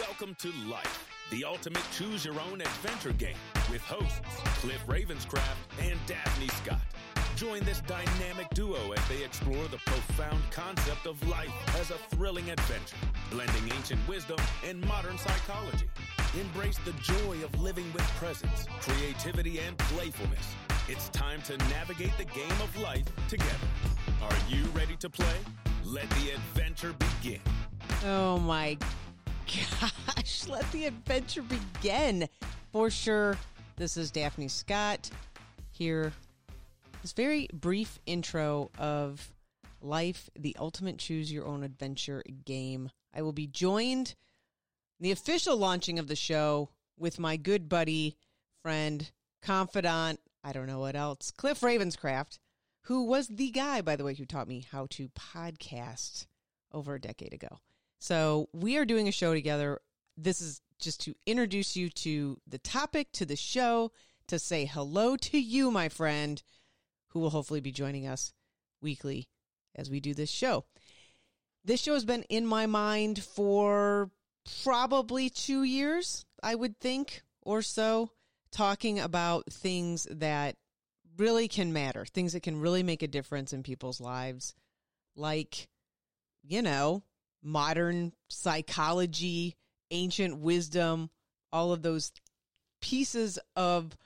Welcome to Life, the ultimate choose your own adventure game with hosts Cliff Ravenscraft and Daphne Scott. Join this dynamic duo as they explore the profound concept of life as a thrilling adventure, blending ancient wisdom and modern psychology. Embrace the joy of living with presence, creativity, and playfulness. It's time to navigate the game of life together. Are you ready to play? Let the adventure begin. Oh my gosh, let the adventure begin. For sure, this is Daphne Scott here. This very brief intro of Life, the ultimate choose your own adventure game. I will be joined the official launching of the show with my good buddy, friend, confidant, I don't know what else, Cliff Ravenscraft, who was the guy, by the way, who taught me how to podcast over a decade ago. So we are doing a show together. This is just to introduce you to the topic, to the show, to say hello to you, my friend, who will hopefully be joining us weekly as we do this show. This show has been in my mind for probably two years, I would think, or so, talking about things that really can matter, things that can really make a difference in people's lives, like, you know, modern psychology, ancient wisdom, all of those pieces of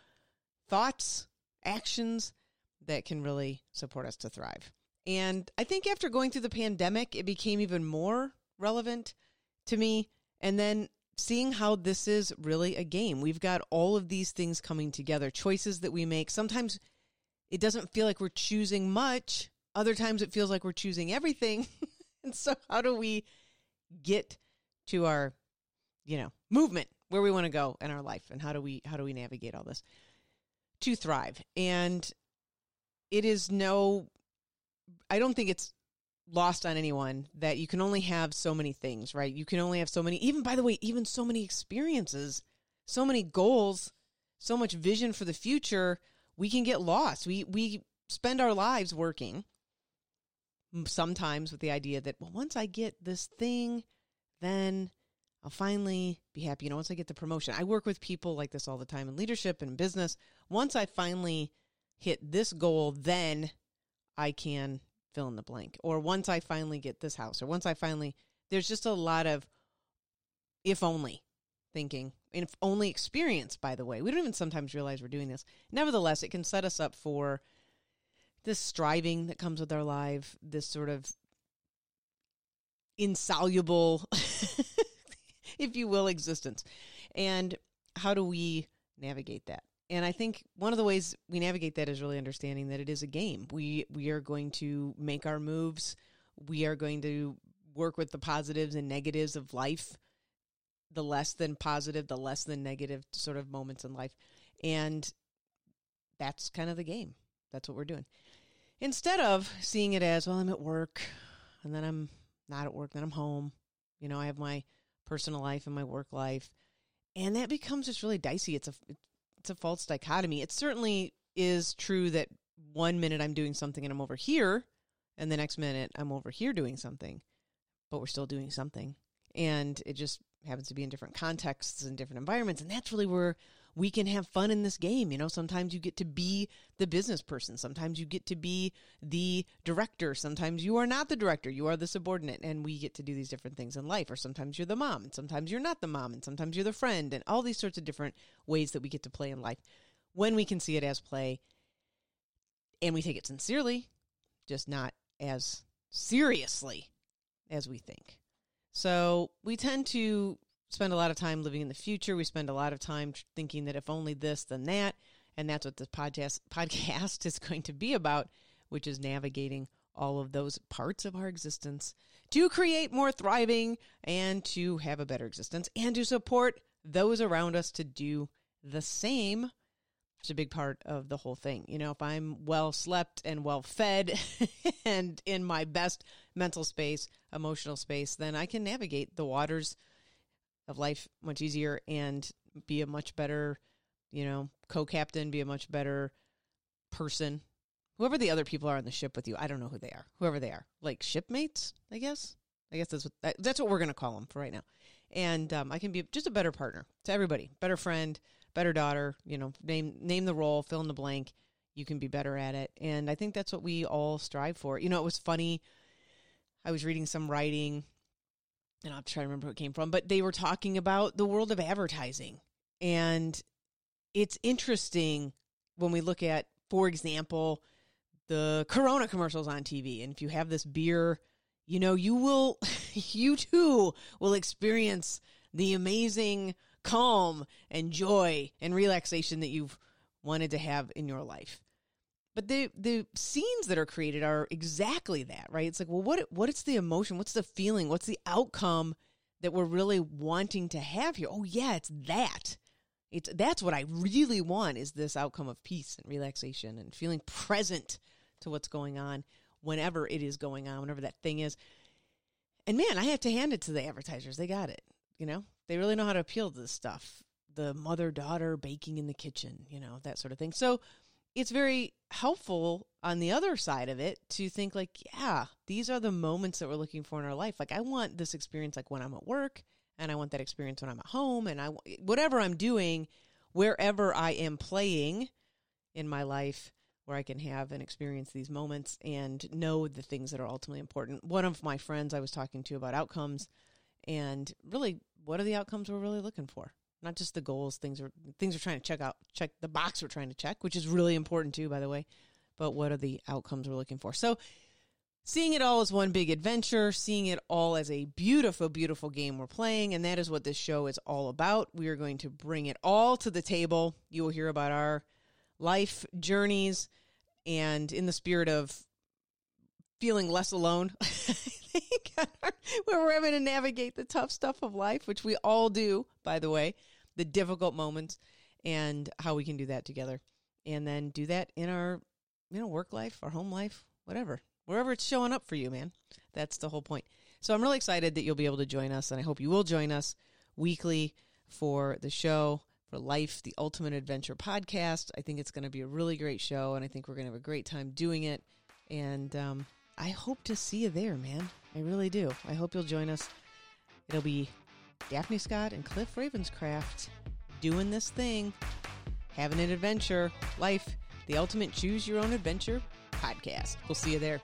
thoughts, actions that can really support us to thrive. And I think after going through the pandemic, it became even more relevant to me. And then seeing how this is really a game. We've got all of these things coming together, choices that we make. Sometimes it doesn't feel like we're choosing much. Other times it feels like we're choosing everything. and so how do we get to our, you know, movement where we want to go in our life and how do we how do we navigate all this to thrive? And it is no I don't think it's lost on anyone that you can only have so many things, right? You can only have so many, even by the way, even so many experiences, so many goals, so much vision for the future. We can get lost. We, we spend our lives working sometimes with the idea that, well, once I get this thing, then I'll finally be happy. You know, once I get the promotion, I work with people like this all the time in leadership and business. Once I finally hit this goal, then I can fill in the blank. Or once I finally get this house, or once I finally, there's just a lot of if only thinking, and if only experience, by the way. We don't even sometimes realize we're doing this. Nevertheless, it can set us up for this striving that comes with our life, this sort of insoluble, if you will, existence. And how do we navigate that? And I think one of the ways we navigate that is really understanding that it is a game. We we are going to make our moves. We are going to work with the positives and negatives of life, the less than positive, the less than negative sort of moments in life. And that's kind of the game. That's what we're doing. Instead of seeing it as, well, I'm at work and then I'm not at work, then I'm home. You know, I have my personal life and my work life. And that becomes just really dicey. It's a it's a false dichotomy. It certainly is true that one minute I'm doing something and I'm over here, and the next minute I'm over here doing something, but we're still doing something. And it just happens to be in different contexts and different environments. And that's really where we can have fun in this game. You know, sometimes you get to be the business person. Sometimes you get to be the director. Sometimes you are not the director. You are the subordinate. And we get to do these different things in life. Or sometimes you're the mom and sometimes you're not the mom and sometimes you're the friend and all these sorts of different ways that we get to play in life when we can see it as play and we take it sincerely, just not as seriously as we think. So we tend to spend a lot of time living in the future. We spend a lot of time thinking that if only this, then that. And that's what this podcast podcast is going to be about, which is navigating all of those parts of our existence to create more thriving and to have a better existence and to support those around us to do the same. It's a big part of the whole thing. You know, if I'm well slept and well fed and in my best mental space, emotional space, then I can navigate the waters of life much easier and be a much better, you know, co-captain, be a much better person. Whoever the other people are on the ship with you, I don't know who they are. Whoever they are, like shipmates, I guess. I guess that's what that's what we're to call them for right now. and um, I can be just a better partner to everybody, better friend, better daughter. You know, name name the role, fill in the blank. You can be better at it, and I think that's what we all strive for. You know, it was funny. I was reading some writing, and I'm trying to remember who it came from, but they were talking about the world of advertising, and it's interesting when we look at, for example, the Corona commercials on TV, and if you have this beer you know, you will, you too will experience the amazing calm and joy and relaxation that you've wanted to have in your life. But the the scenes that are created are exactly that, right? It's like, well, what what is the emotion? What's the feeling? What's the outcome that we're really wanting to have here? Oh yeah, it's that. It's that's what I really want is this outcome of peace and relaxation and feeling present to what's going on whenever it is going on, whenever that thing is. And man, I have to hand it to the advertisers. They got it. You know, they really know how to appeal to this stuff. The mother daughter baking in the kitchen, you know, that sort of thing. So it's very helpful on the other side of it to think like, yeah, these are the moments that we're looking for in our life. Like I want this experience like when I'm at work and I want that experience when I'm at home and I whatever I'm doing, wherever I am playing in my life, where I can have and experience these moments and know the things that are ultimately important. One of my friends I was talking to about outcomes and really what are the outcomes we're really looking for? Not just the goals, things are things are trying to check out check the box we're trying to check, which is really important too, by the way. But what are the outcomes we're looking for? So seeing it all as one big adventure, seeing it all as a beautiful, beautiful game we're playing, and that is what this show is all about. We are going to bring it all to the table. You will hear about our life journeys, and in the spirit of feeling less alone, where we're having to navigate the tough stuff of life, which we all do, by the way, the difficult moments, and how we can do that together, and then do that in our, you know, work life, our home life, whatever, wherever it's showing up for you, man. That's the whole point. So I'm really excited that you'll be able to join us, and I hope you will join us weekly for the show for Life, the Ultimate Adventure podcast. I think it's going to be a really great show, and I think we're going to have a great time doing it. And um, I hope to see you there, man. I really do. I hope you'll join us. It'll be Daphne Scott and Cliff Ravenscraft doing this thing, having an adventure. Life, the Ultimate Choose Your Own Adventure podcast. We'll see you there.